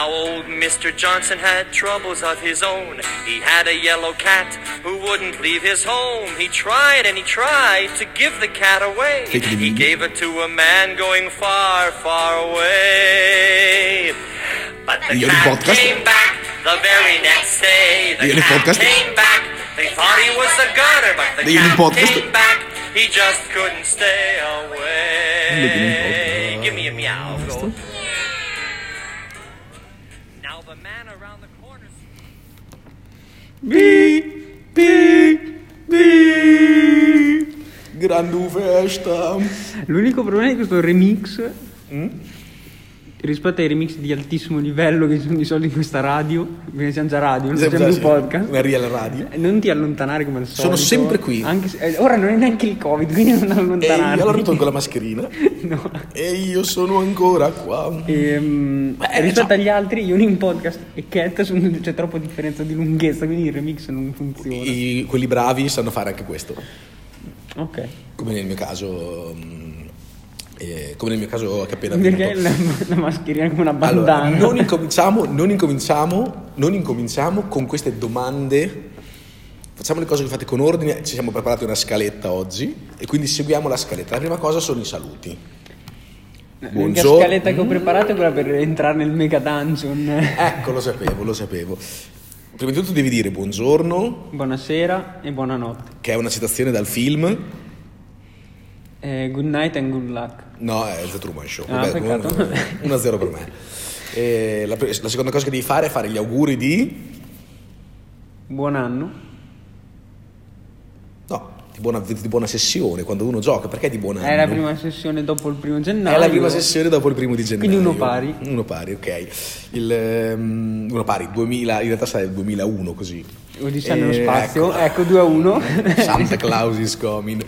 Now old Mr. Johnson had troubles of his own. He had a yellow cat who wouldn't leave his home. He tried and he tried to give the cat away. He gave it to a man going far, far away. But the cat came back the very next day. The cat came back. They thought he was a gunner, but the cat came back. He just couldn't stay away. Bi, bi, bi. Grande festa. L'unico problema di questo remix rispetto ai remix di altissimo livello che ci sono di solito in questa radio, perché siamo già radio, non Siamo più podcast. Una real radio. Eh, Non ti allontanare come al solito. Sono sempre qui. Anche se- eh, ora non è neanche il Covid, quindi non E allontanarti. allora tolgo la mascherina. No. E io sono ancora qua. Ehm, Beh, rispetto già. agli altri, io in podcast e Cat sono- c'è troppa differenza di lunghezza, quindi il remix non funziona. I- quelli bravi sanno fare anche questo. Ok. Come nel mio caso. Eh, come nel mio caso che appena Perché venuto. la, la mascherina è come una Allora, bandana. non incominciamo, non incominciamo, non incominciamo con queste domande. Facciamo le cose che fate con ordine. Ci siamo preparati una scaletta oggi e quindi seguiamo la scaletta. La prima cosa sono i saluti. L'unica scaletta che ho preparato è quella per entrare nel mega dungeon. Ecco, lo sapevo, lo sapevo. Prima di tutto devi dire buongiorno, Buonasera e buonanotte. che è una citazione dal film. Eh, good night and good luck. No, è The Truman Show. Ah, peccato. 1-0 per me. E la, la seconda cosa che devi fare è fare gli auguri di... Buon anno. Di buona, di buona sessione quando uno gioca. Perché di buon anno? È la prima sessione dopo il primo gennaio. È la prima sessione dopo il primo di gennaio. Quindi uno pari. Uno pari, ok. Il, ehm, uno pari, 2000, in realtà sarà il 2001 così. Odissea nello Eh, spazio. ecco. Ecco, 2 a 1. Santa Claus is coming.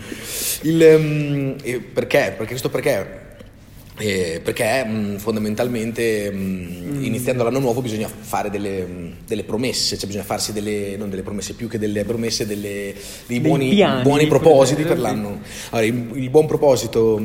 Il, eh, perché? Perché questo perché? Eh, perché mh, fondamentalmente mh, iniziando l'anno nuovo bisogna fare delle, mh, delle promesse, cioè bisogna farsi delle, non delle promesse più che delle promesse, delle, dei Dei buoni, piani, buoni propositi per l'anno. Allora, il, il buon proposito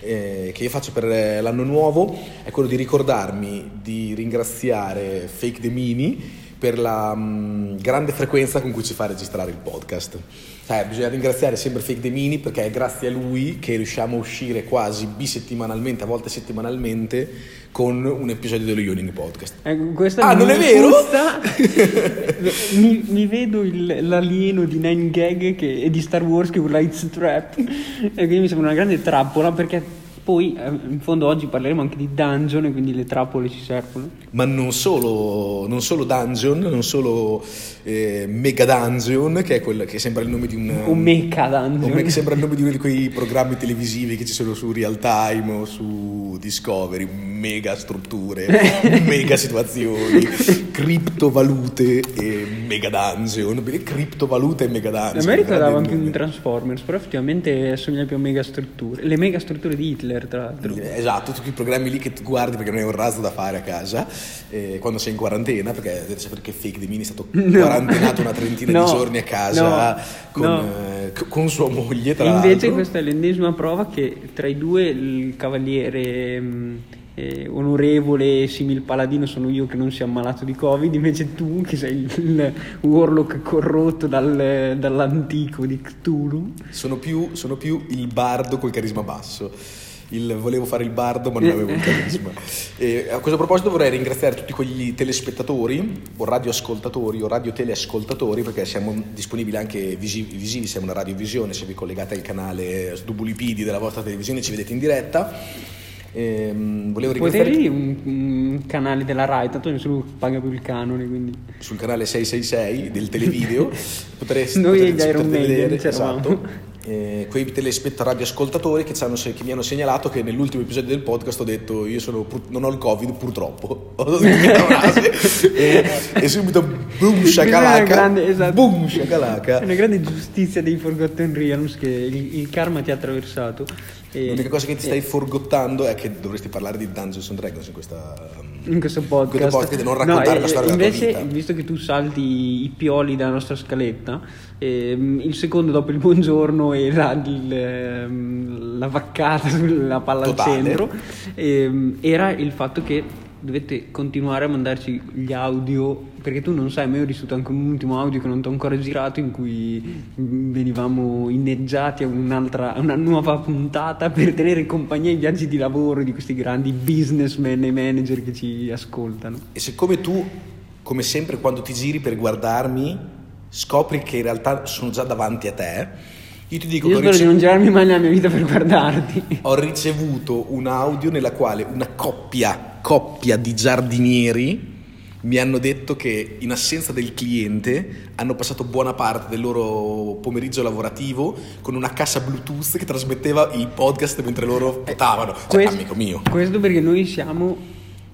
eh, che io faccio per l'anno nuovo è quello di ricordarmi di ringraziare Fake The Mini per la mh, grande frequenza con cui ci fa registrare il podcast. Cioè, bisogna ringraziare sempre Fake The Mini perché è grazie a lui che riusciamo a uscire quasi bisettimanalmente, a volte settimanalmente, con un episodio dello Yawning Podcast. Questa Ah, non è vero? mi, mi vedo il- l'alieno di Nine Gag che, e di Star Wars che urla It's Trap. E quindi mi sembra una grande trappola perché poi eh, in fondo oggi parleremo anche di dungeon e quindi le trappole ci servono. Ma non solo, non solo Dungeon, non solo eh, Mega Dungeon, che è quella che sembra il nome di un... O mecha dungeon. o me- che sembra il nome di uno di quei programmi televisivi che ci sono su Real Time o su Discovery, mega strutture, mega situazioni, criptovalute e mega dungeon, criptovalute e mega dungeon. A me ricordava anche un. Transformers, però effettivamente assomiglia più a mega strutture. Le mega strutture di Hitler, tra l'altro. Esatto, tutti i programmi lì che tu guardi perché non hai un razzo da fare a casa eh, quando sei in quarantena, perché dovete sapere che Fake The Mini è stato quarantenato una trentina No, di giorni a casa no, con, no. eh, con sua moglie, tra invece l'altro. questa è l'ennesima prova che tra i due il cavaliere mh, eh, onorevole simil paladino sono io che non si è ammalato di covid invece tu che sei il, il warlock corrotto dal- dall'antico di Cthulhu Sono più, sono più il bardo col carisma basso. Il- volevo fare il bardo ma non avevo il carisma. E a questo proposito vorrei ringraziare tutti quegli telespettatori o radioascoltatori o radioteleascoltatori perché siamo disponibili anche visi- visivi, siamo una radiovisione, se vi collegate al canale Sdubulipidi della vostra televisione ci vedete in diretta. Ehm, volevo ringraziare potevi un, un canale della Rai tanto nessuno paga più il canone quindi sul canale 666 del televideo potreste, Noi potrete Maiden vedere c'eravamo. esatto eh, quei telespettatori ascoltatori che, che mi hanno segnalato che nell'ultimo episodio del podcast ho detto io sono non ho il covid purtroppo. E, e subito boom una shakalaka. grande, esatto. boom shakalaka. È una grande giustizia dei Forgotten Realms che il, il karma ti ha attraversato. E- l'unica cosa che ti stai e- forgottando è che dovresti parlare di Dungeons and Dragons in questa in questo podcast, questo podcast e non raccontare No, la eh, storia della tua invece, vita visto che tu salti i pioli dalla nostra scaletta, ehm, il secondo dopo il buongiorno era il, ehm, la vaccata sulla palla Totale. al centro, ehm, era il fatto che dovete continuare a mandarci gli audio, perché tu non sai, ma io ho ricevuto anche un ultimo audio che non ti ho ancora girato in cui venivamo inneggiati a un'altra, a una nuova puntata per tenere compagnia ai viaggi di lavoro di questi grandi businessmen e manager che ci ascoltano. E siccome tu, come sempre, quando ti giri per guardarmi, scopri che in realtà sono già davanti a te, io ti dico Io spero di ricevuto- non girarmi mai nella mia vita per guardarti. ho ricevuto un audio nella quale una coppia, coppia di giardinieri mi hanno detto che in assenza del cliente hanno passato buona parte del loro pomeriggio lavorativo con una cassa Bluetooth che trasmetteva il podcast mentre loro potavano. Cioè, Questo- amico mio. Questo perché noi siamo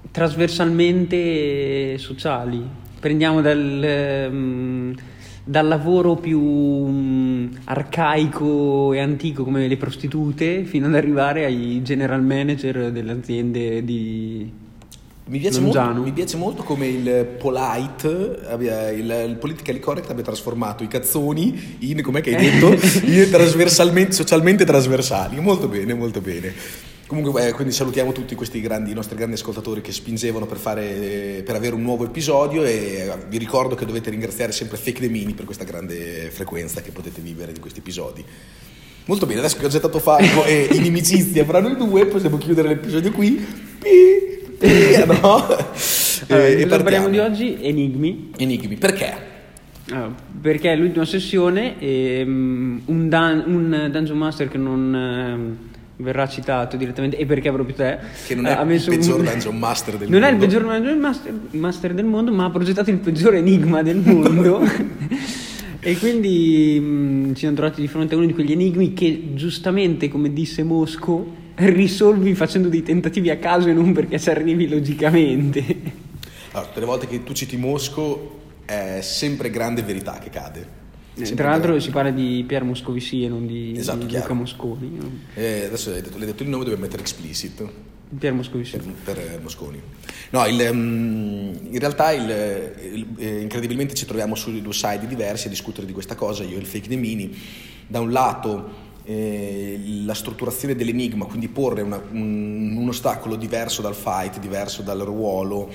trasversalmente sociali. Prendiamo dal, ehm, dal lavoro più mm, arcaico e antico come le prostitute fino ad arrivare ai general manager delle aziende di Mi piace, molto, mi piace molto come il polite, abbia- il, il politically correct abbia trasformato i cazzoni in, com'è che hai detto, in trasversalmente, socialmente trasversali. Molto bene, molto bene. Comunque, eh, quindi salutiamo tutti questi grandi, i nostri grandi ascoltatori che spingevano per, fare, eh, per avere un nuovo episodio e eh, vi ricordo che dovete ringraziare sempre Fake The Mini per questa grande frequenza che potete vivere di questi episodi. Molto bene, adesso che ho gettato fango e inimicizia fra noi due, possiamo chiudere l'episodio qui. Pi, pi, no? Allora, cosa partiamo. parliamo di oggi? Enigmi. Enigmi, perché? Ah, perché è l'ultima sessione e mm, un, dun- un Dungeon Master che non ehm, verrà citato direttamente e perché proprio te Che non è ha il messo peggior un- Dungeon Master del non è il mondo. peggior Dungeon master, master del mondo ma ha progettato il peggior enigma del mondo e quindi mm, ci siamo trovati di fronte a uno di quegli enigmi che giustamente come disse Mosco risolvi facendo dei tentativi a caso e non perché ci arrivi logicamente Allora, tutte le volte che tu citi Mosco è sempre grande verità che cade. Eh, Sempre Tra l'altro grande. si parla di Pier Moscovici e non di, Esatto, di. Luca Mosconi. no? Eh, adesso hai detto, l'hai detto il nome, dobbiamo mettere explicit. Pier Moscovici. per, per, eh, Mosconi. No, il, ehm, in realtà il- il- eh, incredibilmente ci troviamo su due side diversi a discutere di questa cosa, io e il fake the mini. Da un lato eh, la strutturazione dell'enigma, quindi porre una- un, un ostacolo diverso dal fight, diverso dal ruolo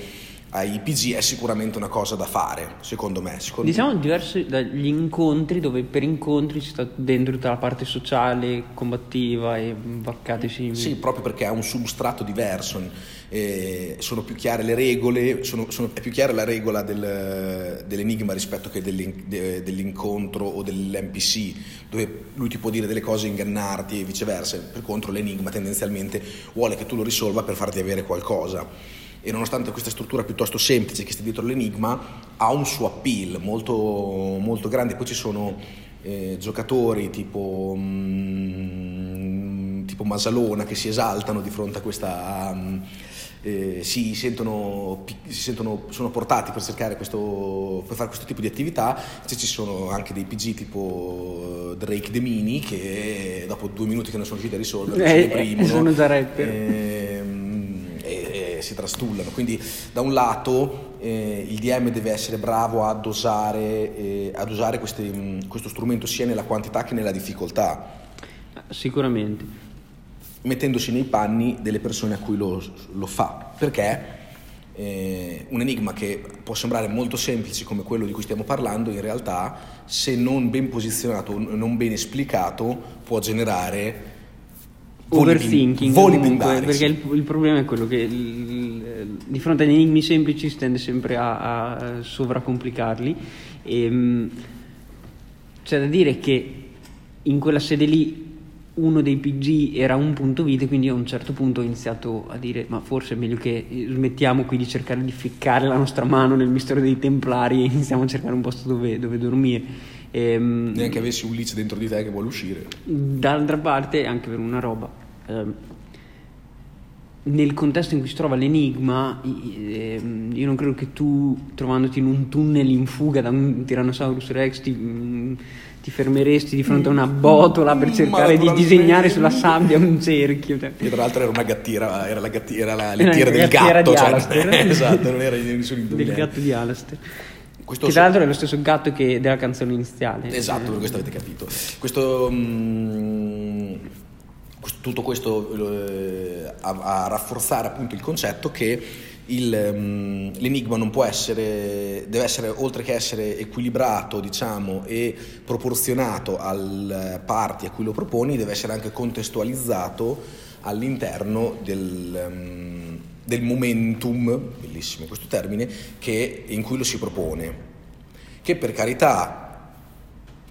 ai PG è sicuramente una cosa da fare, secondo me. Secondo Diciamo diverso dagli incontri dove per incontri ci sta dentro tutta la parte sociale, combattiva e vaccate simili. Sì, proprio perché ha un substrato diverso, eh, sono più chiare le regole, sono- sono- è più chiara la regola del- dell'enigma rispetto che dell'in- de- dell'incontro o dell'NPC, dove lui ti può dire delle cose ingannarti e viceversa. Per contro l'enigma tendenzialmente vuole che tu lo risolva per farti avere qualcosa. E nonostante questa struttura piuttosto semplice che sta dietro l'enigma, ha un suo appeal molto, molto grande. Poi ci sono eh, giocatori tipo, mm, tipo Masalona che si esaltano di fronte a questa... mm, eh, si, sentono, si sentono, sono portati per cercare questo, per fare questo tipo di attività, invece ci sono anche dei PG tipo Drake De Mini che dopo due minuti che non sono riusciti a risolvere Eh, si eh, deprimono sono già ehm, si trastullano. Quindi da un lato eh, il DM deve essere bravo a dosare, eh, ad usare questi, mh, questo strumento sia nella quantità che nella difficoltà, Sicuramente. Mettendosi nei panni delle persone a cui lo, lo fa. Perché eh, un enigma che può sembrare molto semplice come quello di cui stiamo parlando, in realtà, se non ben posizionato, non ben esplicato, può generare Overthinking voli comunque, perché il, il problema è quello che il- di fronte agli enigmi semplici si tende sempre a, a sovracomplicarli e mh, c'è da dire che in quella sede lì uno dei PG era un punto vita quindi a un certo punto ho iniziato a dire ma forse è meglio che smettiamo qui di cercare di ficcare la nostra mano nel mistero dei templari e iniziamo a cercare un posto dove, dove dormire Ehm, neanche avessi un leech dentro di te che vuole uscire. D'altra parte, anche per una roba, ehm, nel contesto in cui si trova l'enigma, ehm, io non credo che tu, trovandoti in un tunnel in fuga da un Tyrannosaurus Rex, ti, mm, ti fermeresti di fronte a una botola per Mm, cercare di disegnare sulla sabbia un cerchio. cioè. Che tra l'altro era una gattiera, era la, gatti- era la Era lettiera del gattiera gatto, di cioè, Alastair. esatto, non era nessun Del indovinello. gatto di Alastair. Questo che tra l'altro è lo stesso gatto che della canzone iniziale. Esatto, per questo avete capito. Questo, mm, tutto questo eh, a, a rafforzare appunto il concetto che il, um, l'enigma non può essere, deve essere, oltre che essere equilibrato, diciamo, e proporzionato al parti a cui lo proponi, deve essere anche contestualizzato all'interno del, um, del momentum, bellissimo questo termine, che, in cui lo si propone. Che per carità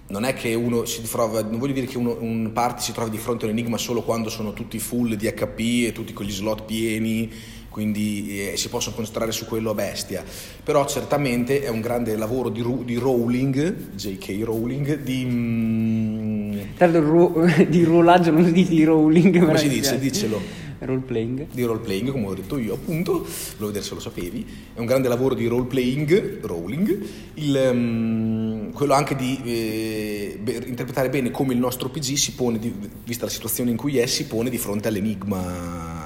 non è che uno si trova, non voglio dire che uno, un party si trova di fronte a un enigma solo quando sono tutti full di HP e tutti con gli slot pieni quindi eh, si possono concentrare su quello a bestia. Però certamente è un grande lavoro di, di Rowling, J.K. Rowling, di... Mm, ro- di rollaggio non si dice di Rowling. Come si dice? Dicelo. Role playing. Di role playing, come ho detto io appunto, volevo vedere se lo sapevi. È un grande lavoro di role playing, Rowling, il, um, quello anche di eh, interpretare bene come il nostro PG si pone, di, vista la situazione in cui è, si pone di fronte all'enigma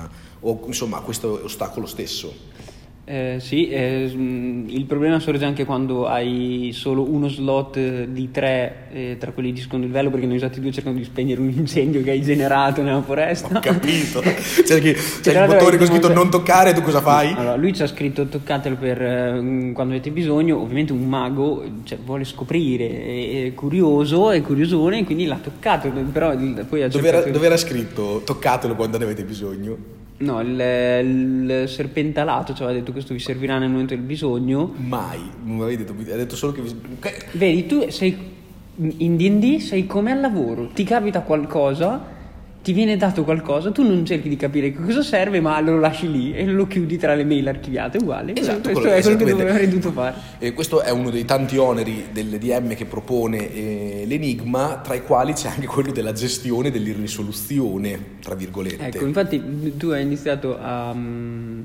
o insomma a questo ostacolo stesso? Eh, sì, eh, il problema sorge anche quando hai solo uno slot di tre eh, tra quelli di secondo livello perché noi esatti due cercano di spegnere un incendio che hai generato nella foresta. Ho capito. C'è, che, c'è il bottone con scritto non toccare, tu cosa fai? Allora, lui ci ha scritto toccatelo per eh, quando avete bisogno. Ovviamente un mago cioè, vuole scoprire, è curioso, è curiosone, quindi l'ha toccato. Però poi ha dove, era, dove era scritto toccatelo quando ne avete bisogno? No, il, il serpentalato ci aveva detto questo vi servirà nel momento del bisogno. Mai, non mi avevi detto, ha detto solo che vi... Vedi, tu sei in D&D sei come al lavoro, ti capita qualcosa ti viene dato qualcosa, tu non cerchi di capire che cosa serve, ma lo lasci lì e lo chiudi tra le mail archiviate, uguale. Esatto, questo quello, è quello che dovrei dovuto fare. E questo è uno dei tanti oneri del DM che propone eh, l'enigma, tra i quali c'è anche quello della gestione dell'irrisoluzione, tra virgolette. Ecco, infatti tu hai iniziato a mm,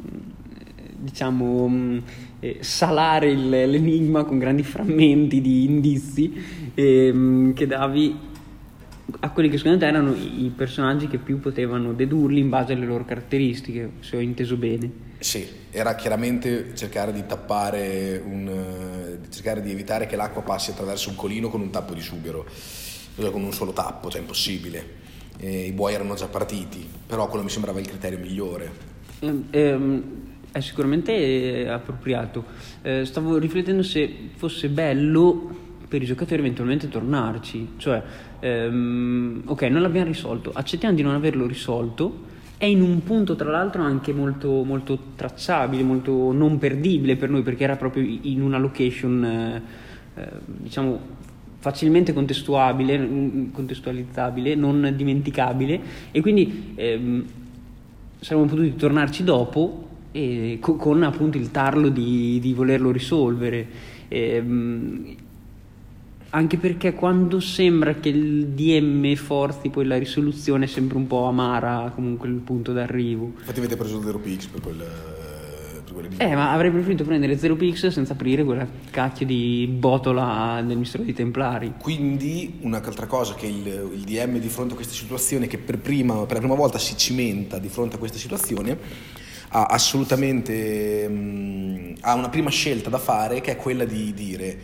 diciamo mm, eh, salare il, l'enigma con grandi frammenti di indizi eh, che davi a quelli che secondo te erano i personaggi che più potevano dedurli in base alle loro caratteristiche, se ho inteso bene. Sì, era chiaramente cercare di tappare un, eh, cercare di evitare che l'acqua passi attraverso un colino con un tappo di sughero, con un solo tappo, cioè impossibile. E I buoi erano già partiti, però quello mi sembrava il criterio migliore. Eh, ehm, è sicuramente appropriato. Eh, stavo riflettendo se fosse bello per i giocatori eventualmente tornarci, cioè ehm, ok non l'abbiamo risolto, accettiamo di non averlo risolto, è in un punto tra l'altro anche molto, molto tracciabile, molto non perdibile per noi perché era proprio in una location eh, eh, diciamo facilmente contestuabile, contestualizzabile, non dimenticabile e quindi ehm, saremmo potuti tornarci dopo e, con, con, appunto il tarlo di, di volerlo risolvere. Ehm, anche perché quando sembra che il DM forzi poi la risoluzione è sempre un po' amara comunque il punto d'arrivo. Infatti avete preso 0px per quel... Eh, ma avrei preferito prendere 0px senza aprire quella cacchio di botola del mistero dei Templari. Quindi, un'altra cosa che il, il DM di fronte a questa situazione, che per, prima, per la prima volta si cimenta di fronte a questa situazione, ha assolutamente mh, ha una prima scelta da fare che è quella di dire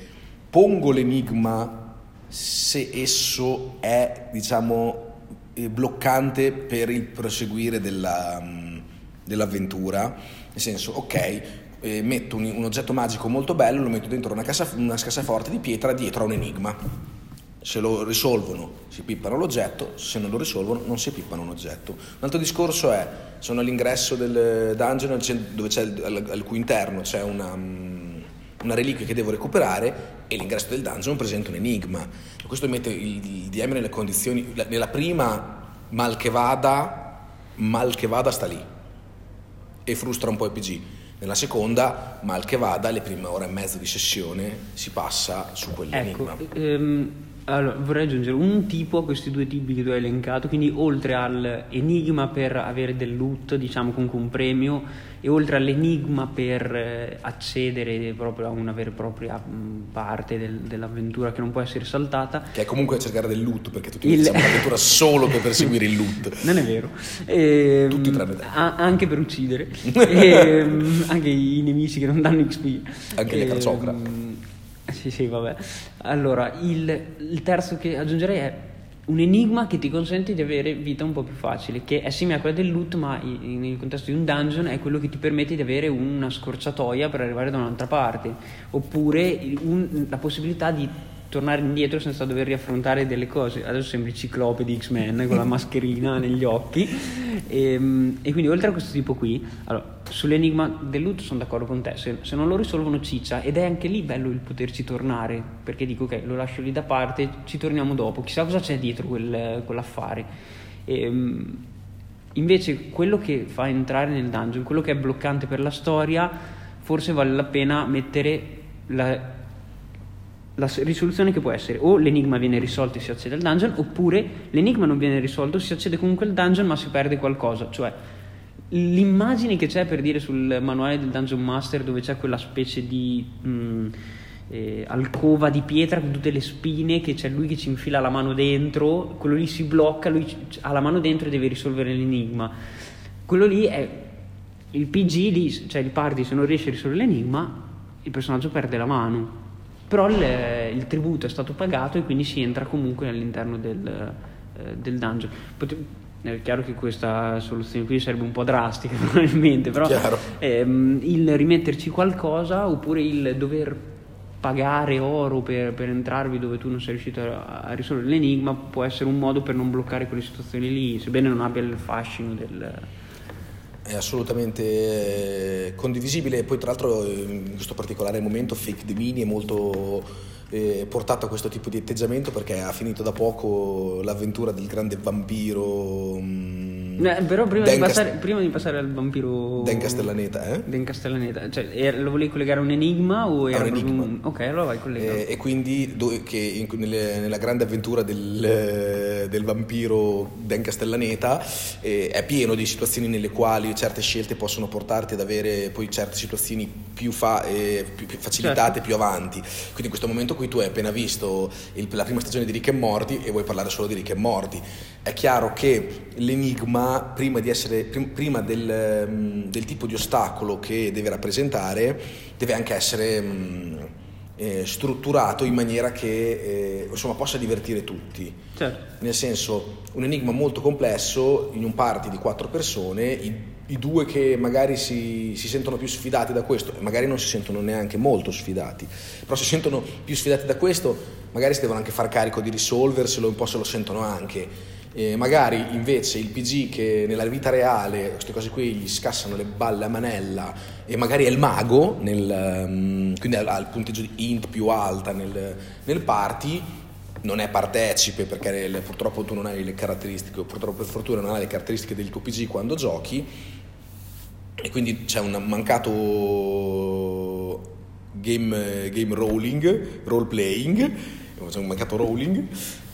pongo l'enigma se esso è, diciamo, eh, bloccante per il proseguire della, mm, dell'avventura, nel senso, ok, eh, metto un, un, oggetto magico molto bello, lo metto dentro una, casa, una cassaforte di pietra dietro a un enigma. Se lo risolvono si pippano l'oggetto, se non lo risolvono non si pippano un oggetto. Un altro discorso è, sono all'ingresso del dungeon dove c'è al, al cui interno c'è una mm, una reliquia che devo recuperare e l'ingresso del dungeon presenta un enigma. Questo mette il, il DM nelle condizioni, nella prima mal che vada, mal che vada sta lì e frustra un po' il PG. Nella seconda, mal che vada, le prime ore e mezzo di sessione si passa su quell'enigma. Ecco, ehm, allora, vorrei aggiungere un tipo a questi due tipi che tu hai elencato, quindi oltre all'enigma per avere del loot, diciamo comunque un premio, e oltre all'enigma per eh, accedere proprio a una vera e propria mh, parte del, dell'avventura che non può essere saltata. Che è comunque cercare del loot, perché tutti il... iniziamo l'avventura solo per perseguire il loot. Non è vero. E, ehm, tutti tranne te. A- anche per uccidere. e, ehm, anche i nemici che non danno XP. Anche le calzocra. Sì, sì, vabbè. Allora, il, il terzo che aggiungerei è un enigma che ti consente di avere vita un po' più facile, che è simile a quella del loot, ma in- nel contesto di un dungeon è quello che ti permette di avere una scorciatoia per arrivare da un'altra parte, oppure un- la possibilità di tornare indietro senza dover riaffrontare delle cose. Adesso sembri ciclope di X-Men con la mascherina negli occhi. E, e quindi oltre a questo tipo qui, allora, sull'enigma del loot sono d'accordo con te, se, se non lo risolvono ciccia ed è anche lì bello il poterci tornare, perché dico ok, lo lascio lì da parte, ci torniamo dopo, chissà cosa c'è dietro quel, quell'affare. Ehm, invece quello che fa entrare nel dungeon, quello che è bloccante per la storia, forse vale la pena mettere la la risoluzione che può essere o l'enigma viene risolto e si accede al dungeon oppure l'enigma non viene risolto, si accede comunque al dungeon ma si perde qualcosa, cioè l'immagine che c'è per dire sul manuale del Dungeon Master dove c'è quella specie di mh, eh, alcova di pietra con tutte le spine che c'è lui che ci infila la mano dentro, quello lì si blocca, lui ha la mano dentro e deve risolvere l'enigma. Quello lì è il PG lì, cioè il party se non riesce a risolvere l'enigma, il personaggio perde la mano. Però il, il tributo è stato pagato e quindi si entra comunque all'interno del, eh, del dungeon. Pote- è chiaro che questa soluzione qui sarebbe un po' drastica probabilmente, però ehm, il rimetterci qualcosa oppure il dover pagare oro per, per entrarvi dove tu non sei riuscito a, a risolvere l'enigma può essere un modo per non bloccare quelle situazioni lì, sebbene non abbia il fascino del... È assolutamente eh, condivisibile. E poi tra l'altro eh, in questo particolare momento Fake The Mini è molto eh, portato a questo tipo di atteggiamento perché ha finito da poco l'avventura del grande vampiro mm, Eh, però prima di, Dan Cast- passare, prima di passare al vampiro... Dan Castellaneta eh? Dan Castellaneta, cioè lo volevi collegare a un enigma o era un enigma. un- Ok, allora vai collegato. Eh, e quindi do- che in- nelle- nella grande avventura del, eh, del vampiro Dan Castellaneta eh, è pieno di situazioni nelle quali certe scelte possono portarti ad avere poi certe situazioni più, fa- eh, più- più facilitate Certo. più avanti. Quindi in questo momento qui tu hai appena visto il- la prima stagione di Rick e Morty e vuoi parlare solo di Rick e Morty. È chiaro che l'enigma, prima, di essere, prim- prima del, mm, del tipo di ostacolo che deve rappresentare, deve anche essere mm, eh, strutturato in maniera che eh, insomma, possa divertire tutti. Certo. Nel senso, un enigma molto complesso in un party di quattro persone, i, i due che magari si, si sentono più sfidati da questo, magari non si sentono neanche molto sfidati, però si sentono più sfidati da questo, magari si devono anche far carico di risolverselo, un po' se lo sentono anche. E magari invece il PG che nella vita reale queste cose qui gli scassano le balle a manella e magari è il mago, nel, ehm, quindi ha il punteggio di int più alta nel, nel party, non è partecipe perché purtroppo tu non hai le caratteristiche, o purtroppo per fortuna non hai le caratteristiche del tuo PG quando giochi e quindi c'è un mancato game, game rolling, role playing, c'è un mancato rolling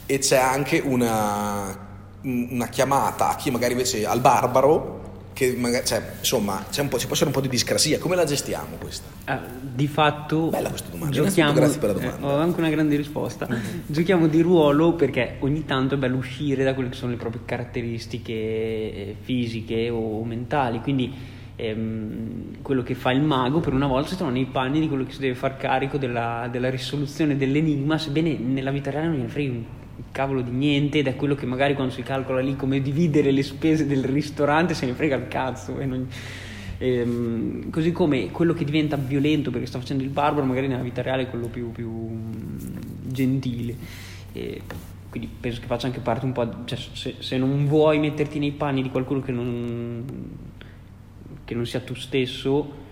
e c'è anche una, una chiamata a chi magari invece al barbaro che magari, cioè, insomma c'è un po', ci può essere un po' di discrasia, come la gestiamo questa? Ah, di fatto Bella questa domanda, giochiamo, grazie per la domanda. eh, ho anche una grande risposta. Giochiamo di ruolo perché ogni tanto è bello uscire da quelle che sono le proprie caratteristiche eh, fisiche o mentali. Quindi ehm, quello che fa il mago per una volta si trova nei panni di quello che si deve far carico della, della risoluzione dell'enigma, sebbene nella vita reale non gliene frega un cavolo di niente ed è quello che magari quando si calcola lì come dividere le spese del ristorante se ne frega il cazzo. e non- Ehm, così come quello che diventa violento perché sta facendo il barbaro, magari nella vita reale è quello più, più, mm, gentile. E quindi penso che faccia anche parte un po'. Cioè, se, se non vuoi metterti nei panni di qualcuno che non, che non sia tu stesso,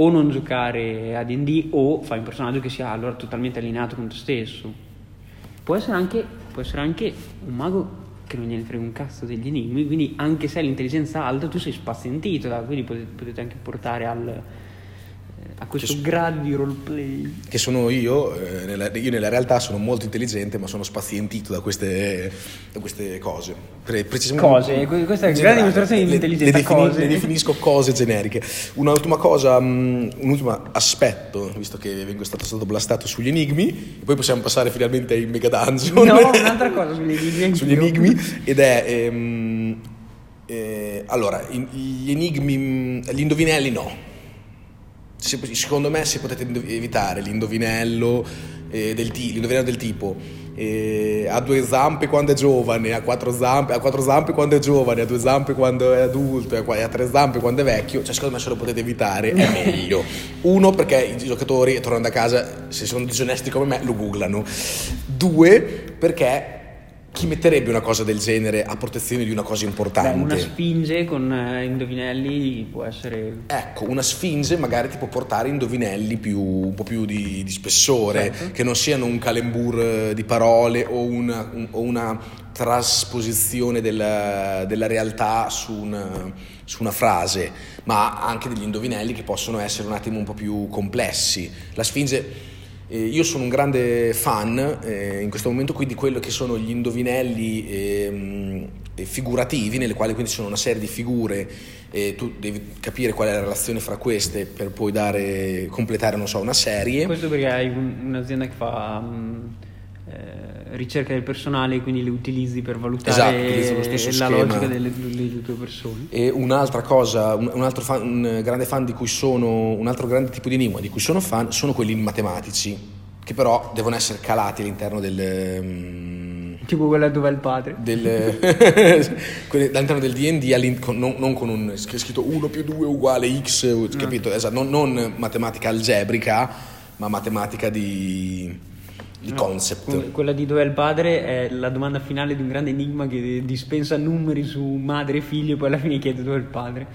o non giocare a DD o fai un personaggio che sia allora totalmente allineato con te stesso. Può essere anche, può essere anche un mago che non gliene frega un cazzo degli enigmi, quindi anche se hai l'intelligenza alta tu sei spazientito, quindi potete, potete anche portare al, a questo Che s- grado di roleplay. Che sono io, eh, nella, io nella realtà sono molto intelligente ma sono spazientito da queste, da queste cose. Pre- precisamente- Cose, que- questa è una grande dimostrazione di intelligenza, Le, defini- le definisco cose generiche. Un'ultima cosa, mm, un ultimo aspetto, visto che vengo stato, stato blastato sugli enigmi, e poi possiamo passare finalmente ai mega dungeon. No, un'altra cosa sugli enigmi sugli enigmi ed è ehm, eh, allora gli enigmi mm, gli indovinelli no Se- secondo me se potete evitare l'indovinello eh, del, ti- l'indovinello del tipo eh, ha due zampe quando è giovane, ha quattro zampe, ha quattro zampe quando è giovane, ha due zampe quando è adulto, e ha tre zampe quando è vecchio, cioè secondo me se lo potete evitare è meglio. Uno perché i giocatori tornando a casa, se sono disonesti come me, lo googlano. Due perché chi metterebbe una cosa del genere a protezione di una cosa importante? Beh, una sfinge con eh, indovinelli può essere... Ecco, una sfinge magari ti può portare indovinelli più, un po' più di, di spessore, certo. che non siano un calembur eh, di parole o una, un, o una trasposizione della, della realtà su una, su una, frase, ma anche degli indovinelli che possono essere un attimo un po' più complessi. La sfinge eh, io sono un grande fan eh, in questo momento qui di quello che sono gli indovinelli eh, figurativi, nelle quali quindi sono una serie di figure e tu devi capire qual è la relazione fra queste per poi dare, completare, so, una serie. Questo perché hai un, un'azienda che fa... Um ricerca del personale quindi le utilizzi per valutare esatto, la logica delle, delle, tue persone. E un'altra cosa, un, un altro fan, un grande fan di cui sono, un altro grande tipo di enigma di cui sono fan sono quelli matematici, che però devono essere calati all'interno del... Um, tipo quella dove è il padre. Del, all'interno del D&D, non, non, con un scritto 1 più 2 uguale x, no. capito? Esatto, non, non matematica algebrica, ma matematica di il no, concept. Quella di dove è il padre è la domanda finale di un grande enigma che dispensa numeri su madre e figlio e poi alla fine chiede dove è il padre.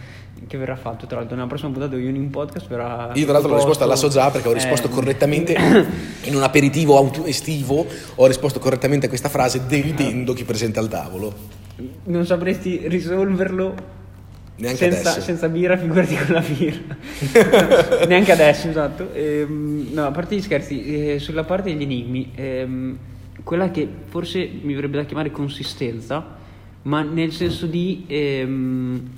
Che verrà fatto tra l'altro nella prossima puntata di un podcast verrà Io tra l'altro la risposta la so già perché ho risposto eh... correttamente in un aperitivo auto estivo, ho risposto correttamente a questa frase deridendo chi presenta al tavolo. Non sapresti risolverlo Neanche senza, adesso. senza birra, figurati con la birra. Neanche adesso, esatto. Ehm, no, a parte gli scherzi, eh, sulla parte degli enigmi, ehm, quella che forse mi verrebbe da chiamare consistenza, ma nel senso di... Ehm,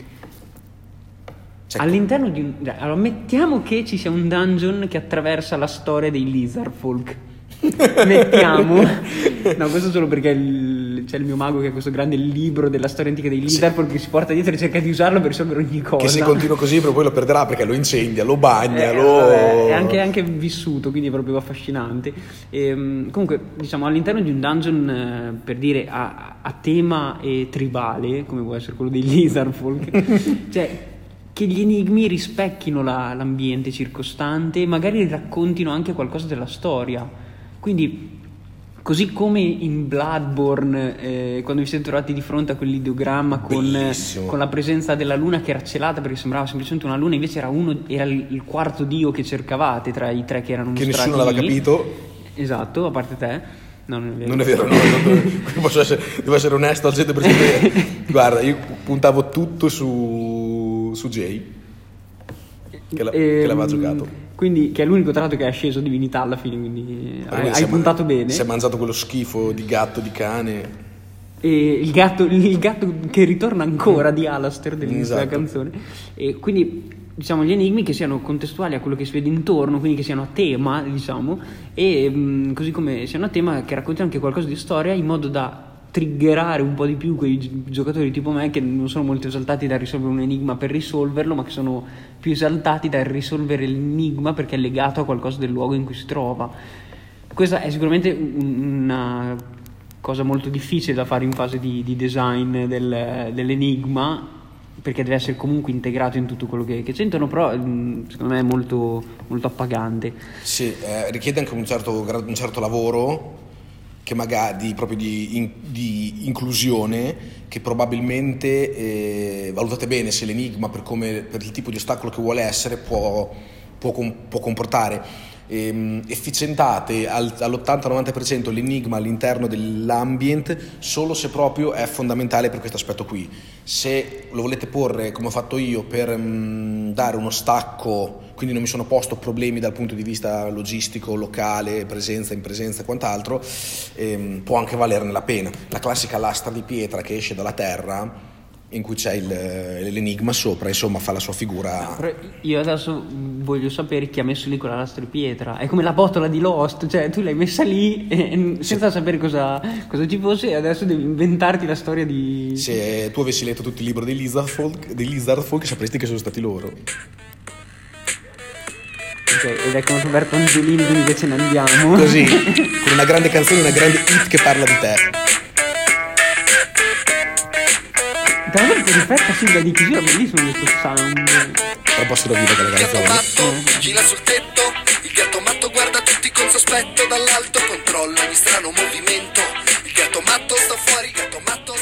all'interno di un... Allora, mettiamo che ci sia un dungeon che attraversa la storia dei Lizard Folk. mettiamo... no, questo solo perché il c'è il mio mago che ha questo grande libro della storia antica dei Liverpool sì. che si porta dietro e cerca di usarlo per risolvere ogni cosa. Che se continua così poi lo perderà perché lo incendia, lo bagna, eh, lo... Vabbè, è anche, anche, vissuto, quindi è proprio affascinante. E, ehm, comunque, diciamo, all'interno di un dungeon, eh, per dire, a, a, tema e tribale, come può essere quello dei Lizardfolk, cioè che gli enigmi rispecchino la, l'ambiente circostante e magari raccontino anche qualcosa della storia. Quindi Così come in Bloodborne, eh, quando vi siete trovati di fronte a quell'ideogramma con, con, la presenza della luna che era celata perché sembrava semplicemente una luna, invece era, uno, era il quarto dio che cercavate tra i tre che erano che mostrati. Che nessuno l'aveva capito. Esatto, a parte te. No, non è vero. Non è vero, no, no, no essere, devo essere onesto al 100%. Guarda, io puntavo tutto su, su Jay, che, la, e, che l'aveva giocato. Quindi, che è l'unico tra l'altro che è sceso divinità alla fine, quindi hai, hai puntato man- bene. Si è mangiato quello schifo di gatto, di cane. E il gatto, il gatto che ritorna ancora di Alastair dell'inizio esatto. della canzone. E quindi diciamo gli enigmi che siano contestuali a quello che si vede intorno, quindi che siano a tema, diciamo, e mh, così come siano a tema che raccontino anche qualcosa di storia in modo da triggerare un po' di più quei giocatori tipo me che non sono molto esaltati dal risolvere un enigma per risolverlo, ma che sono più esaltati dal risolvere l'enigma perché è legato a qualcosa del luogo in cui si trova. Questa è sicuramente una cosa molto difficile da fare in fase di, di design del, dell'enigma perché deve essere comunque integrato in tutto quello che, che c'entrano, però secondo me è molto, molto appagante. Sì, eh, richiede anche un certo, un certo lavoro che magari proprio di, in, di inclusione che probabilmente eh, valutate bene se l'enigma per, come, per, il tipo di ostacolo che vuole essere può, può, può comportare ehm, efficientate al, all'80-90% l'enigma all'interno dell'ambient solo se proprio è fondamentale per questo aspetto qui. Se lo volete porre come ho fatto io per mh, mm, dare uno stacco, quindi non mi sono posto problemi dal punto di vista logistico, locale, presenza, in presenza e quant'altro, ehm, può anche valerne la pena. La classica lastra di pietra che esce dalla terra in cui c'è il, l'enigma sopra, insomma, fa la sua figura. Io adesso voglio sapere chi ha messo lì quella lastra di pietra. È come la botola di Lost, cioè tu l'hai messa lì e, senza sapere cosa, cosa, ci fosse e adesso devi inventarti la storia di. Se tu avessi letto tutti i libri dei Lizard Folk, dei Lizard Folk sapresti che sono stati loro. Ok, ed è con Roberto Angelini, quindi invece ne andiamo. Così, con una grande canzone, una grande hit che parla di te. veramente rifletta sulla diffusione bellissimo questo sound. Però posso dire che la canzone matto, gira sul tetto il gatto matto guarda tutti con sospetto dall'alto controlla ogni strano movimento. Il gatto matto sta fuori gatto matto